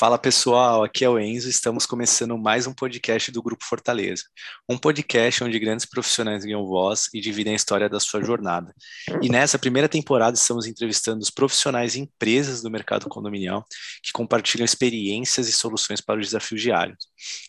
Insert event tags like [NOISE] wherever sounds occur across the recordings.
Fala pessoal, aqui é o Enzo. Estamos começando mais um podcast do Grupo Fortaleza. Um podcast onde grandes profissionais ganham voz e dividem a história da sua jornada. E nessa primeira temporada estamos entrevistando os profissionais e empresas do mercado condominial que compartilham experiências e soluções para os desafios diários.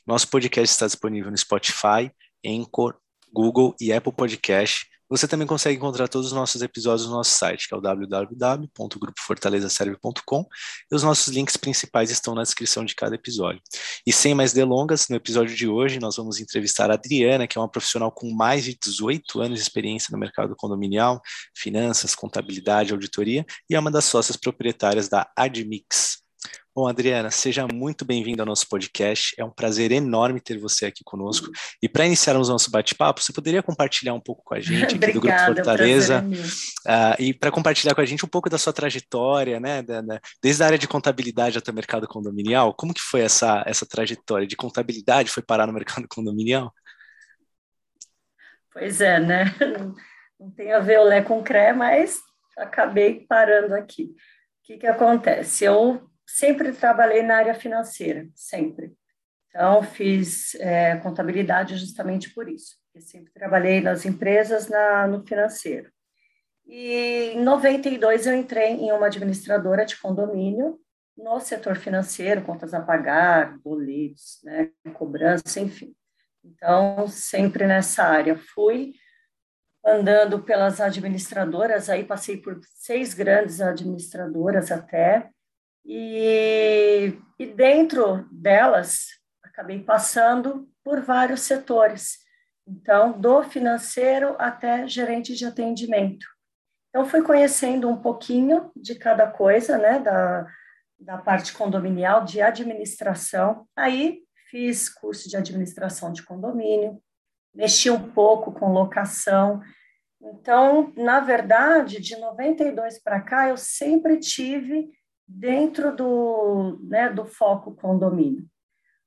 Nosso podcast está disponível no Spotify, Anchor, Google e Apple Podcast você também consegue encontrar todos os nossos episódios no nosso site, que é o www.grupofortalezaserve.com, e os nossos links principais estão na descrição de cada episódio. E sem mais delongas, no episódio de hoje nós vamos entrevistar a Adriana, que é uma profissional com mais de 18 anos de experiência no mercado condominial, finanças, contabilidade, auditoria, e é uma das sócias proprietárias da Admix. Bom, Adriana, seja muito bem-vinda ao nosso podcast. É um prazer enorme ter você aqui conosco. E para iniciarmos o nosso bate-papo, você poderia compartilhar um pouco com a [LAUGHS] gente aqui Obrigada, do Grupo Fortaleza é uh, e para compartilhar com a gente um pouco da sua trajetória, né, da, da, desde a área de contabilidade até o mercado condominial. Como que foi essa essa trajetória de contabilidade? Foi parar no mercado [LAUGHS] condominial? Pois é, né? Não tem a ver o Lé com CRE, mas acabei parando aqui. O que, que acontece? Eu sempre trabalhei na área financeira, sempre. Então, fiz é, contabilidade justamente por isso. Eu sempre trabalhei nas empresas na, no financeiro. E em 92 eu entrei em uma administradora de condomínio no setor financeiro, contas a pagar, boletos, né, cobrança, enfim. Então, sempre nessa área. Fui andando pelas administradoras, aí passei por seis grandes administradoras até, e, e dentro delas, acabei passando por vários setores. Então, do financeiro até gerente de atendimento. Então, fui conhecendo um pouquinho de cada coisa, né, da, da parte condominial, de administração. Aí, fiz curso de administração de condomínio, mexi um pouco com locação. Então, na verdade, de 92 para cá, eu sempre tive dentro do, né, do foco condomínio.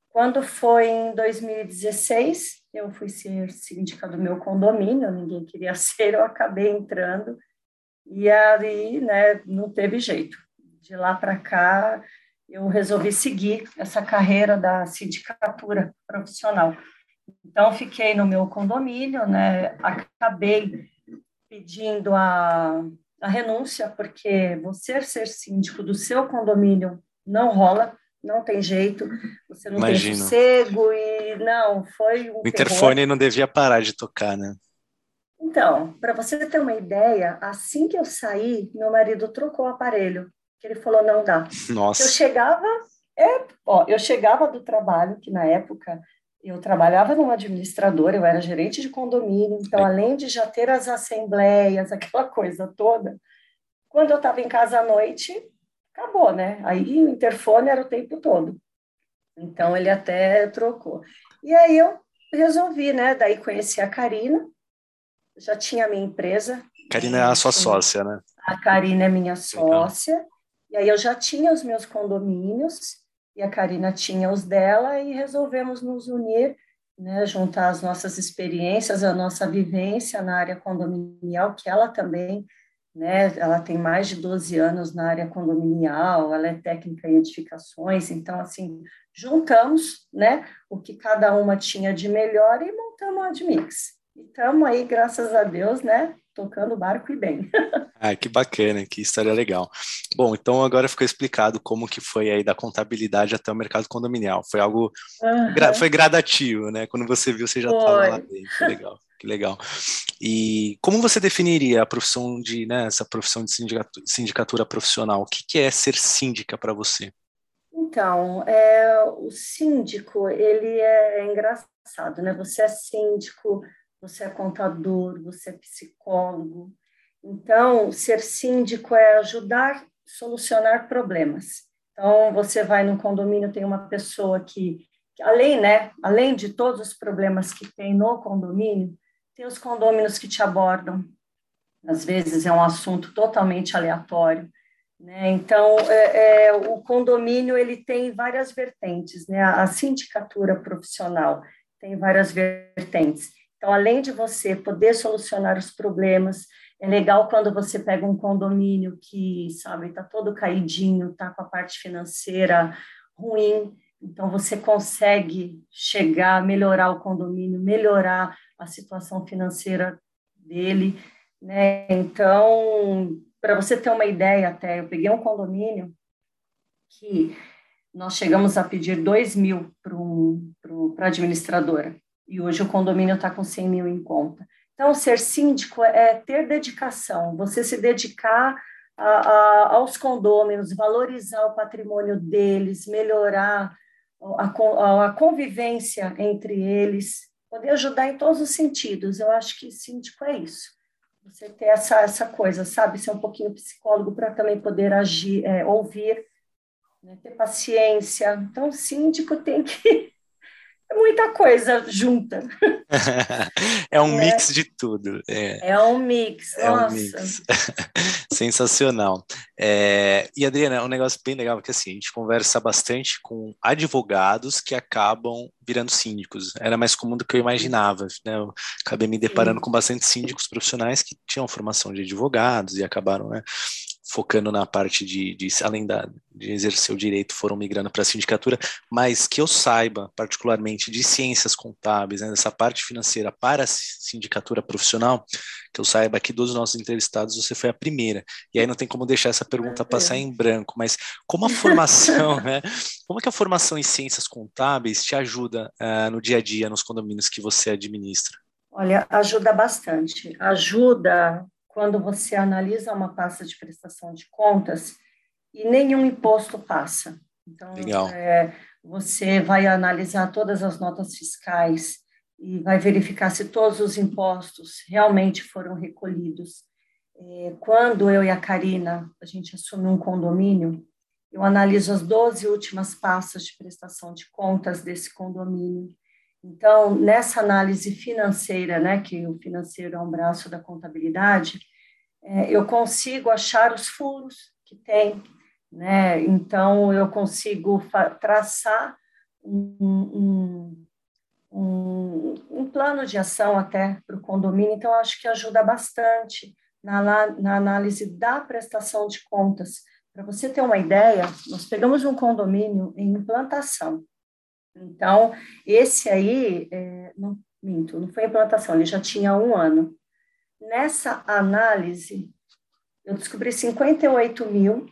Quando foi em 2016, eu fui ser síndica do meu condomínio, ninguém queria [LAUGHS] ser, eu acabei entrando, e aí né, não teve jeito. De lá para cá, eu resolvi seguir essa carreira da sindicatura profissional. Então, fiquei no meu condomínio, né, acabei pedindo a a renúncia, porque você ser síndico do seu condomínio não rola, não tem jeito, você não Imagino. tem sossego e não, foi um O interfone terror. não devia parar de tocar, né? Então, para você ter uma ideia, assim que eu saí, meu marido trocou o aparelho, que ele falou não dá. Nossa. Eu chegava, é, ó, eu chegava do trabalho, que na época eu trabalhava numa administradora, eu era gerente de condomínio, então, além de já ter as assembleias, [LAUGHS] aquela coisa toda, quando eu estava em casa à noite, acabou, né? Aí o interfone era o tempo todo. Então, ele até trocou. E aí eu resolvi, né? Daí conheci a Karina, já tinha a minha empresa. Karina é a sua sócia, né? A Karina é minha sócia. Legal. E aí eu já tinha os meus condomínios, e a Karina tinha os dela e resolvemos nos unir, né, juntar as nossas experiências, a nossa vivência na área condominial, que ela também, né, ela tem mais de 12 anos na área condominial, ela é técnica em edificações, então, assim, juntamos, né, o que cada uma tinha de melhor e montamos a Admix. E estamos aí, graças a Deus, né, tocando o barco e bem. [LAUGHS] ah, que bacana, que história legal. Bom, então agora ficou explicado como que foi aí da contabilidade até o mercado condominial. Foi algo, uhum. gra foi gradativo, né? Quando você viu, você já estava lá dentro. Que legal, que legal. E como você definiria a profissão de, né, essa profissão de sindicatura, sindicatura profissional? O que, que é ser síndica para você? Então, é, o síndico, ele é, é engraçado, né? Você é síndico, você é contador, você é psicólogo. Então, ser síndico é ajudar a solucionar problemas. Então, você vai no condomínio, tem uma pessoa que, além, né, além de todos os problemas que tem no condomínio, tem os condôminos que te abordam. Às vezes é um assunto totalmente aleatório. Né? Então, é, é, o condomínio ele tem várias vertentes, né? A sindicatura profissional tem várias vertentes. Então, além de você poder solucionar os problemas, é legal quando você pega um condomínio que, sabe, está todo caidinho, está com a parte financeira ruim, então você consegue chegar, melhorar o condomínio, melhorar a situação financeira dele, né? Então, para você ter uma ideia, até eu peguei um condomínio que nós chegamos a pedir 2 mil para a administradora, e hoje o condomínio está com 100 mil em conta. Então, ser síndico é ter dedicação, você se dedicar a, a, aos condôminos, valorizar o patrimônio deles, melhorar a, a convivência entre eles, poder ajudar em todos os sentidos. Eu acho que síndico é isso. Você ter essa, essa coisa, sabe? Ser um pouquinho psicólogo para também poder agir, é, ouvir, né? ter paciência. Então, síndico tem que muita coisa junta. [LAUGHS] é um é. mix de tudo. É, é um mix, é nossa. Um mix. [LAUGHS] Sensacional. É, e, Adriana, um negócio bem legal, porque assim, a gente conversa bastante com advogados que acabam virando síndicos. Era mais comum do que eu imaginava. Né? Eu acabei me deparando Sim. com bastante síndicos profissionais que tinham formação de advogados e acabaram né, focando na parte de, de além da, de exercer o direito, foram migrando para a sindicatura, mas que eu saiba, particularmente de ciências contábeis, né, dessa parte financeira para a sindicatura profissional, que eu saiba que dos nossos entrevistados você foi a primeira. E aí não tem como deixar essa pergunta passar em branco, mas como a formação, [LAUGHS] né? Como é que a formação em ciências contábeis te ajuda uh, no dia a dia, nos condomínios que você administra? Olha, ajuda bastante. Ajuda quando você analisa uma pasta de prestação de contas e nenhum imposto passa. Então, é, você vai analisar todas as notas fiscais e vai verificar se todos os impostos realmente foram recolhidos. É, quando eu e a Karina, a gente assume um condomínio, eu analiso as 12 últimas pastas de prestação de contas desse condomínio. Então, nessa análise financeira, né, que o financeiro é um braço da contabilidade, é, eu consigo achar os furos que tem, né? Então, eu consigo traçar um, um, um, um, plano de ação até para o condomínio, então, acho que ajuda bastante na, na análise da prestação de contas. Para você ter uma ideia, nós pegamos um condomínio em implantação. Então, esse aí, é, não minto, não foi implantação, ele já tinha um ano. Nessa análise, eu descobri 58 mil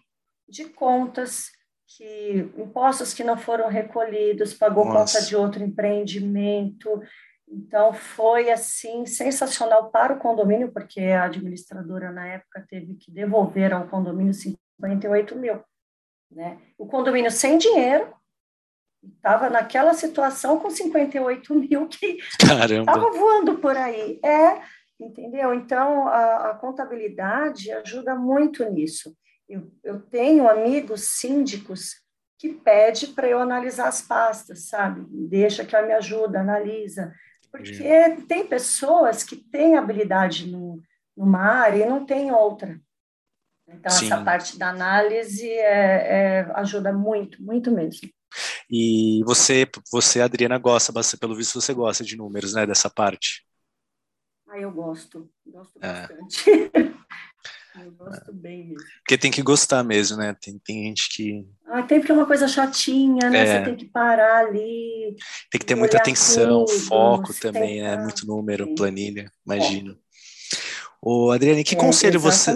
de contas que impostos que não foram recolhidos, pagou Nossa. conta de outro empreendimento. Então foi assim sensacional para o condomínio, porque a administradora na época teve que devolver ao condomínio 58 mil. Né? O condomínio sem dinheiro estava naquela situação com 58 mil que estava voando por aí. É entendeu? Então, a, a contabilidade ajuda muito nisso. Eu, eu tenho amigos síndicos que pede para eu analisar as pastas, sabe? Deixa que ela me ajuda, analisa. Porque tem pessoas que têm habilidade no, numa área e não tem outra. Então, Sim. essa parte da análise é, é, ajuda muito, muito mesmo. E você, você, Adriana, gosta, pelo visto você gosta de números, né, dessa parte? Ah, eu gosto, gosto é. bastante. [LAUGHS] eu gosto bem mesmo. Porque tem que gostar mesmo, né? Tem, tem gente que. Ah, tem porque é uma coisa chatinha, né? É. Você tem que parar ali. Tem que ter muita atenção, tudo, foco também, né? Muito número, Sim. planilha, imagino. Ô, Adriane, que é, conselho você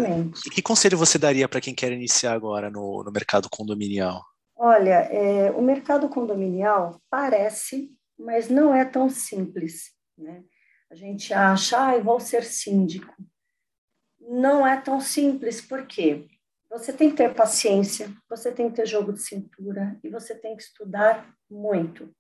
que conselho você daria para quem quer iniciar agora no, no mercado condominial? Olha, é, o mercado condominial parece, mas não é tão simples, né? A gente acha, ah, vou ser síndico. Não é tão simples, por quê? Você tem que ter paciência, você tem que ter jogo de cintura e você tem que estudar muito.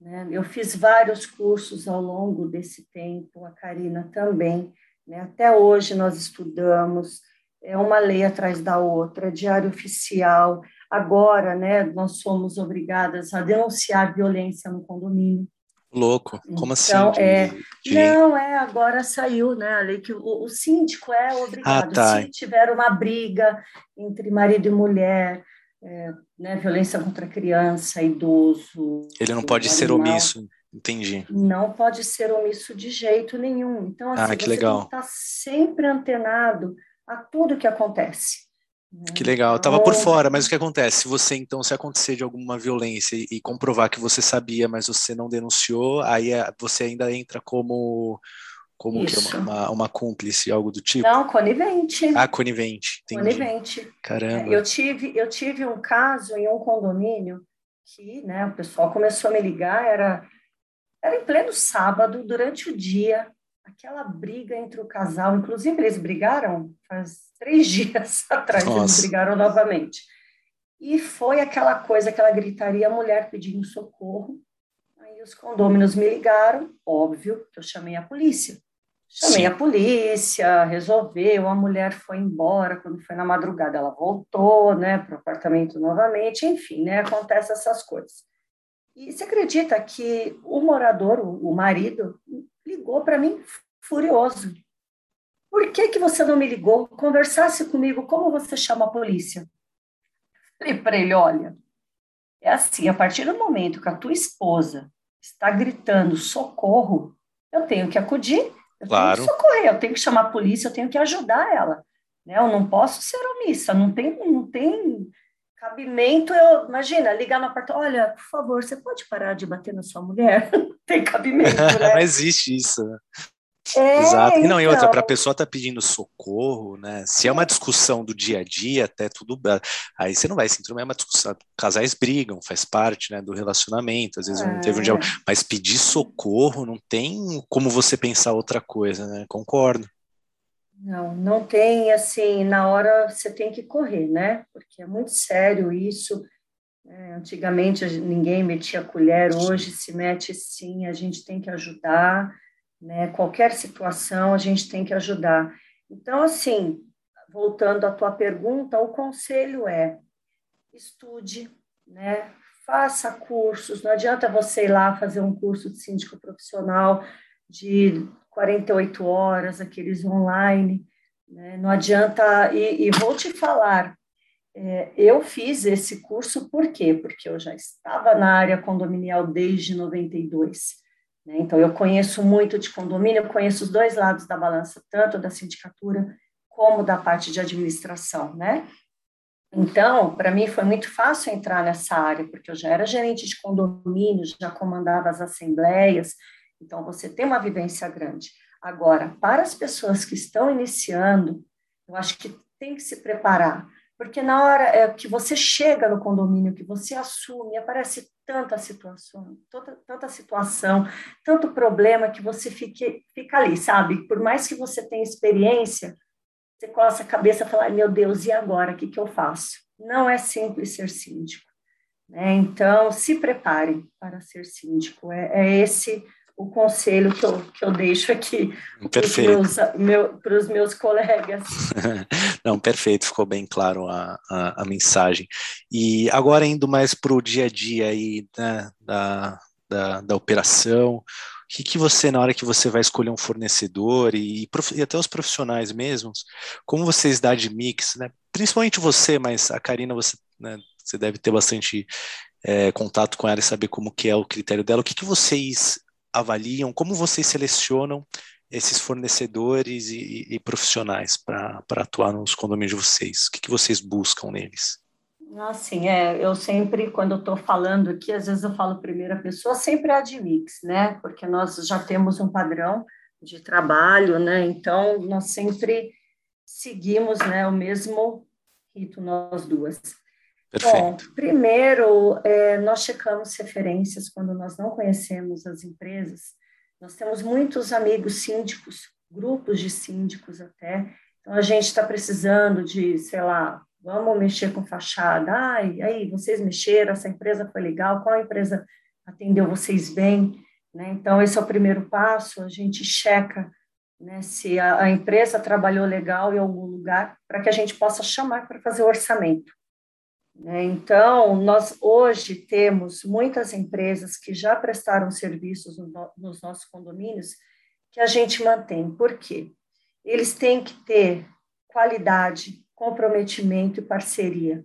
Né? Eu fiz vários cursos ao longo desse tempo, a Karina também. Né? Até hoje nós estudamos, é uma lei atrás da outra, diário oficial. Agora, né, nós somos obrigadas a denunciar violência no condomínio. Louco, como assim? Então, é, de... Não, é, agora saiu, né, a lei que o, o síndico é obrigado. Ah, tá. Se tiver uma briga entre marido e mulher, é, né, violência contra criança, idoso. Ele não pode animal, ser omisso, entendi. Não pode ser omisso de jeito nenhum. Então, assim, ah, que legal. está sempre antenado a tudo que acontece. Né? Que legal, eu estava por então fora, mas o que acontece? Se você, então, se acontecer de alguma violência e, comprovar que você sabia, mas você não denunciou, aí é, você ainda entra como como que é uma, uma, cúmplice, algo do tipo? Não, conivente. Ah, conivente. Entendi. Conivente. Caramba. Eu tive, eu tive um caso em um condomínio que, né, o pessoal começou a me ligar, era, era em pleno sábado, durante o dia, aquela briga entre o casal, inclusive eles brigaram faz três [LAUGHS] dias atrás, Nossa. eles brigaram novamente. E foi aquela coisa, aquela gritaria, a mulher pedindo socorro. Aí os condôminos me ligaram, óbvio que eu chamei a polícia. Chamei Sim. a polícia, resolveu, a mulher foi embora, quando foi na madrugada ela voltou, né, para o apartamento novamente, enfim, né, acontece essas coisas. E você acredita que o morador, o, marido, ligou para mim furioso. Por que, que você não me ligou? Conversasse comigo, como você chama a polícia? Falei para ele, olha, é assim, a partir do momento que a tua esposa está gritando socorro, eu tenho que acudir eu claro. tenho que socorrer, eu tenho que chamar a polícia, eu tenho que ajudar ela. Né? Eu não posso ser omissa, não tem, não tem cabimento. Eu, imagina, ligar na porta, olha, por favor, você pode parar de bater na sua mulher? [LAUGHS] tem cabimento, [LAUGHS] né? não existe isso. Né? É, Exato. E não, então... e outra, para a pessoa estar tá pedindo socorro, né? Se é uma discussão do dia a dia, até tudo aí você não vai sentir é uma discussão. Casais brigam, faz parte né, do relacionamento, às vezes é. não teve um dia. É. Mas pedir socorro não tem como você pensar outra coisa, né? Concordo. Não, não tem assim, na hora você tem que correr, né? Porque é muito sério isso. É, antigamente ninguém metia colher, hoje se mete sim, a gente tem que ajudar né? Qualquer situação a gente tem que ajudar. Então, assim, voltando à tua pergunta, o conselho é estude, né? Faça cursos. Não adianta você ir lá fazer um curso de síndico profissional de 48 horas, aqueles online. Né? Não adianta. E, e vou te falar, é, eu fiz esse curso por quê? Porque eu já estava na área condominial desde 92. Né? Então, eu conheço muito de condomínio, eu conheço os dois lados da balança, tanto da sindicatura como da parte de administração, né? Então, para mim foi muito fácil entrar nessa área, porque eu já era gerente de condomínio, já comandava as assembleias, então você tem uma vivência grande. Agora, para as pessoas que estão iniciando, eu acho que tem que se preparar, porque na hora é, que você chega no condomínio, que você assume, aparece tanta situação, toda, tanta situação, tanto problema que você fique, fica ali, sabe? Por mais que você tenha experiência, você coça a cabeça e fala, meu Deus, e agora? O que, que eu faço? Não é simples ser síndico. Né? Então, se preparem para ser síndico. É, é esse o conselho que eu, que eu deixo aqui para os meus, meu, meus colegas. [LAUGHS] Não, perfeito, ficou bem claro a, a, a mensagem. E agora indo mais para o dia a dia aí, né, da, da, da operação, o que, que você, na hora que você vai escolher um fornecedor e, e até os profissionais mesmos, como vocês dão de mix, né? principalmente você, mas a Karina, você, né, você deve ter bastante é, contato com ela e saber como que é o critério dela, o que, que vocês avaliam, como vocês selecionam esses fornecedores e, e profissionais para atuar nos condomínios de vocês? O que, que vocês buscam neles? Assim, é, eu sempre, quando estou falando aqui, às vezes eu falo primeira pessoa, sempre é a de mix, né? Porque nós já temos um padrão de trabalho, né? Então, nós sempre seguimos né, o mesmo rito, nós duas. Perfeito. Bom, primeiro, é, nós checamos referências quando nós não conhecemos as empresas. Nós temos muitos amigos síndicos, grupos de síndicos até. Então, a gente está precisando de, sei lá, vamos mexer com fachada. Ai, aí, vocês mexeram, essa empresa foi legal, qual empresa atendeu vocês bem? Né? Então, esse é o primeiro passo, a gente checa né, se a, a empresa trabalhou legal em algum lugar, para que a gente possa chamar para fazer o orçamento. Né? Então, nós hoje temos muitas empresas que já prestaram serviços nos nossos condomínios que a gente mantém. Por quê? Eles têm que ter qualidade, comprometimento e parceria.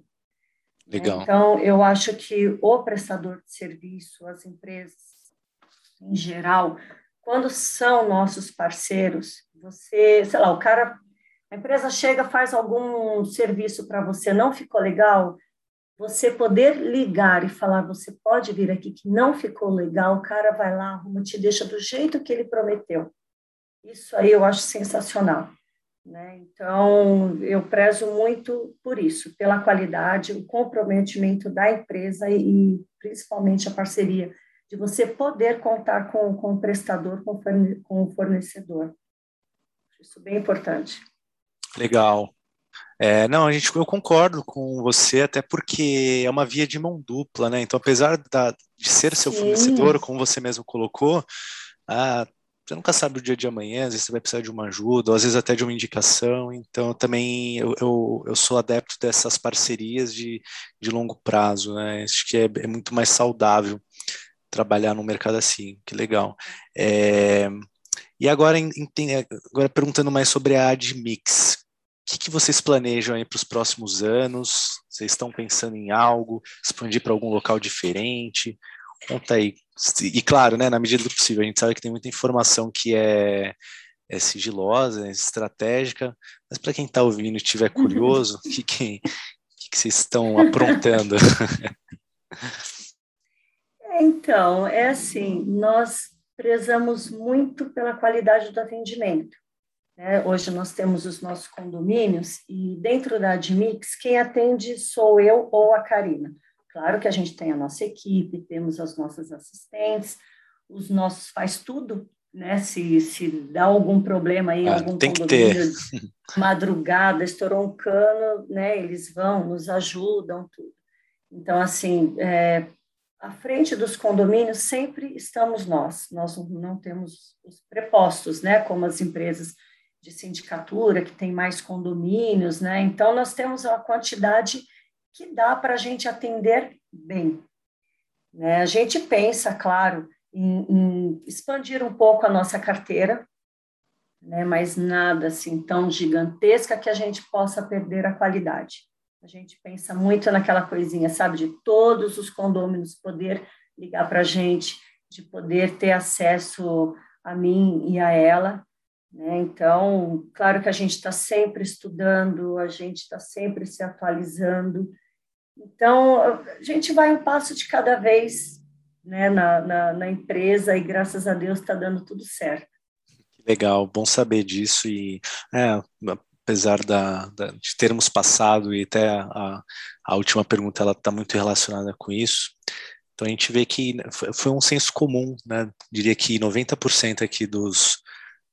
Legal. Então, eu acho que o prestador de serviço, as empresas em geral, quando são nossos parceiros, você, sei lá, o cara A empresa chega, faz algum serviço para você, não ficou legal, você poder ligar e falar, você pode vir aqui que não ficou legal, o cara vai lá, arruma, te deixa do jeito que ele prometeu. Isso aí eu acho sensacional. Né? Então, eu prezo muito por isso, pela qualidade, o comprometimento da empresa e, e principalmente a parceria, de você poder contar com, com o prestador, com, com o fornecedor. Isso é bem importante. Legal. É, não, a gente, eu concordo com você, até porque é uma via de mão dupla, né? Então, apesar da, de ser seu Sim. fornecedor, como você mesmo colocou, ah, você nunca sabe o dia de amanhã, às vezes você vai precisar de uma ajuda, ou às vezes até de uma indicação. Então, também eu, eu, eu sou adepto dessas parcerias de, de longo prazo, né? Acho que é, é muito mais saudável trabalhar num mercado assim, que legal. É, e agora, agora perguntando mais sobre a Admix, que, que vocês planejam aí para os próximos anos? Vocês estão pensando em algo, expandir para algum local diferente? Conta aí. E claro, né, na medida do possível, a gente sabe que tem muita informação que é, é sigilosa, é estratégica, mas para quem está ouvindo e estiver curioso, [LAUGHS] o que, que, que, vocês estão aprontando? [LAUGHS] Então, é assim, nós prezamos muito pela qualidade do atendimento. Né? Hoje nós temos os nossos condomínios e dentro da Admix, quem atende sou eu ou a Karina. Claro que a gente tem a nossa equipe, temos as nossas assistentes, os nossos faz tudo, né? Se, se dá algum problema aí, ah, algum tem condomínio, [LAUGHS] madrugada, estourou um cano, né? Eles vão, nos ajudam, tudo. Então, assim, é, à frente dos condomínios sempre estamos nós. Nós não temos os prepostos, né, como as empresas de sindicatura que tem mais condomínios, né? Então nós temos uma quantidade que dá para a gente atender bem. Né? A gente pensa, claro, em, em expandir um pouco a nossa carteira, né? Mas nada assim tão gigantesca que a gente possa perder a qualidade. A gente pensa muito naquela coisinha, sabe, de todos os condôminos poder ligar para a gente, de poder ter acesso a mim e a ela. Né? Então, claro que a gente está sempre estudando, a gente está sempre se atualizando. Então, a gente vai um passo de cada vez né, na, na, na empresa e graças a Deus está dando tudo certo. Legal, bom saber disso e é, apesar da, da, de termos passado e até a, a última pergunta ela está muito relacionada com isso. Então a gente vê que foi um senso comum, né? Diria que 90% aqui dos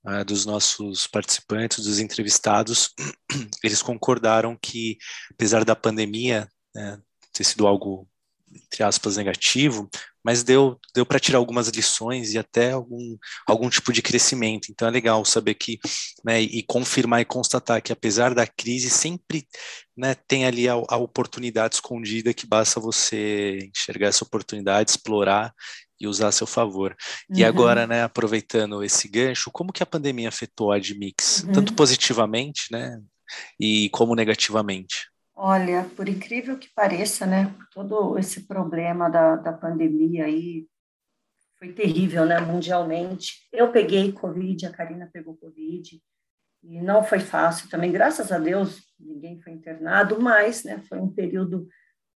uh, dos nossos participantes, dos entrevistados, [CLEARS THROAT] eles concordaram que apesar da pandemia né, ter sido algo entre aspas negativo, mas deu, deu para tirar algumas lições e até algum, algum tipo de crescimento. Então é legal saber que, né, e confirmar e constatar que apesar da crise, sempre né, tem ali a, a oportunidade escondida que basta você enxergar essa oportunidade, explorar e usar a seu favor. Uhum. E agora, né, aproveitando esse gancho, como que a pandemia afetou a Admix, uhum. tanto positivamente, né, e como negativamente? Olha, por incrível que pareça, né, todo esse problema da, da pandemia aí foi terrível, né, mundialmente. Eu peguei Covid, a Karina pegou Covid, e não foi fácil também, graças a Deus, ninguém foi internado, mas, né, foi um período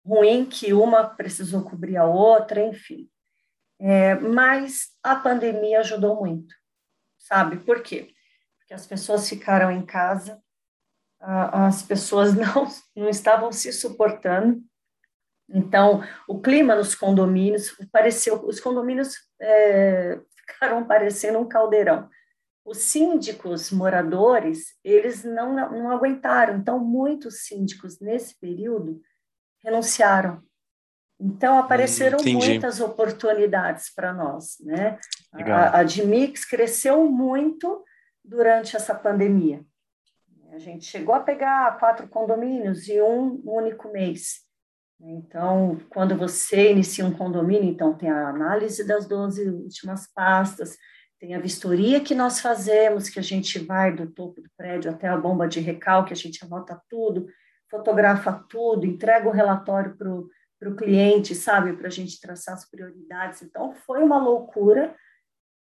ruim que uma precisou cobrir a outra, enfim. É, mas a pandemia ajudou muito, sabe? Por quê? Porque as pessoas ficaram em casa, as pessoas [LAUGHS] não, não estavam se suportando. Então, o clima nos condomínios pareceu, os condomínios é, ficaram parecendo um caldeirão. Os síndicos moradores, eles não, não aguentaram. Então, muitos síndicos nesse período renunciaram. Então, apareceram hum, muitas oportunidades para nós, né? A, a Admix cresceu muito durante essa pandemia. A gente chegou a pegar quatro condomínios em um único mês. Então, quando você inicia um condomínio, então tem a análise das 12 últimas pastas, tem a vistoria que nós fazemos, que a gente vai do topo do prédio até a bomba de recalque, a gente anota tudo, fotografa tudo, entrega o relatório para o cliente, sabe, para a gente traçar as prioridades. Então, foi uma loucura,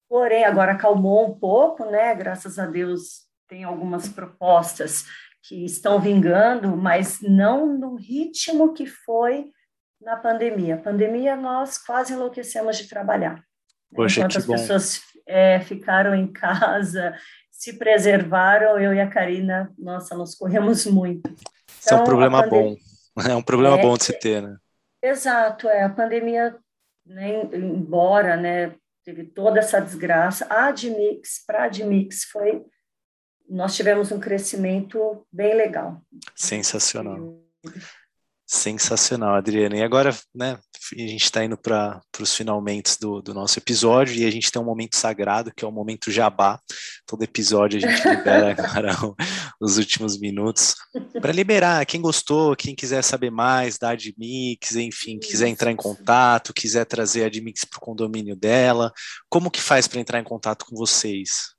porém, agora acalmou um pouco, né? Graças a Deus, tem algumas propostas que estão vingando, mas não no ritmo que foi na pandemia. A pandemia nós quase enlouquecemos de trabalhar. Né? Poxa, Enquanto as bom. pessoas é, ficaram em casa, se preservaram, eu e a Karina, nossa, nós corremos muito. Isso é um Então, problema a pandem- bom. É um problema É, bom de se ter, né? Exato, é, a pandemia, né, embora, né, teve toda essa desgraça, a Admix, para a Admix foi, nós tivemos um crescimento bem legal. Sensacional. Sensacional, Adriana. E agora, né, a gente está indo para os finalmente do, do nosso episódio e a gente tem um momento sagrado, que é o momento jabá. Todo episódio a gente [LAUGHS] libera agora os últimos minutos para liberar quem gostou, quem quiser saber mais da Admix, enfim, quiser entrar em contato, quiser trazer a Admix para o condomínio dela. Como que faz para entrar em contato com vocês?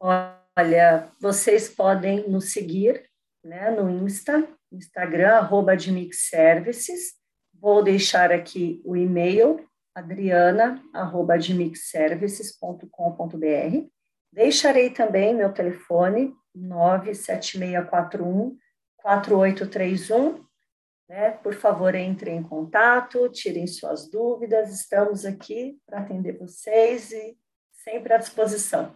Olha, vocês podem nos seguir né, no Insta, Instagram, arroba Services. Vou deixar aqui o e-mail, adriana, arroba admixservices.com.br. Deixarei também meu telefone, 97641 4831. Né? Por favor, entrem em contato, tirem suas dúvidas. Estamos aqui para atender vocês e sempre à disposição.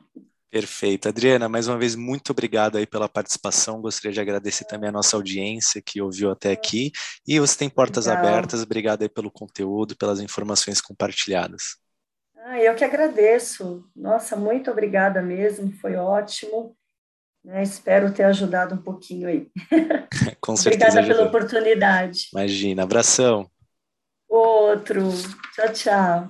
Perfeito. Adriana, mais uma vez, muito obrigado aí pela participação. Gostaria de agradecer também a nossa audiência que ouviu até aqui. E você tem portas Legal. abertas. Obrigado aí pelo conteúdo, pelas informações compartilhadas. Ah, eu que agradeço. Nossa, muito obrigada mesmo, foi ótimo. Né, espero ter ajudado um pouquinho aí. [LAUGHS] Com certeza. Obrigada pela ajudou. oportunidade. Imagina. Abração. Outro. Tchau, tchau.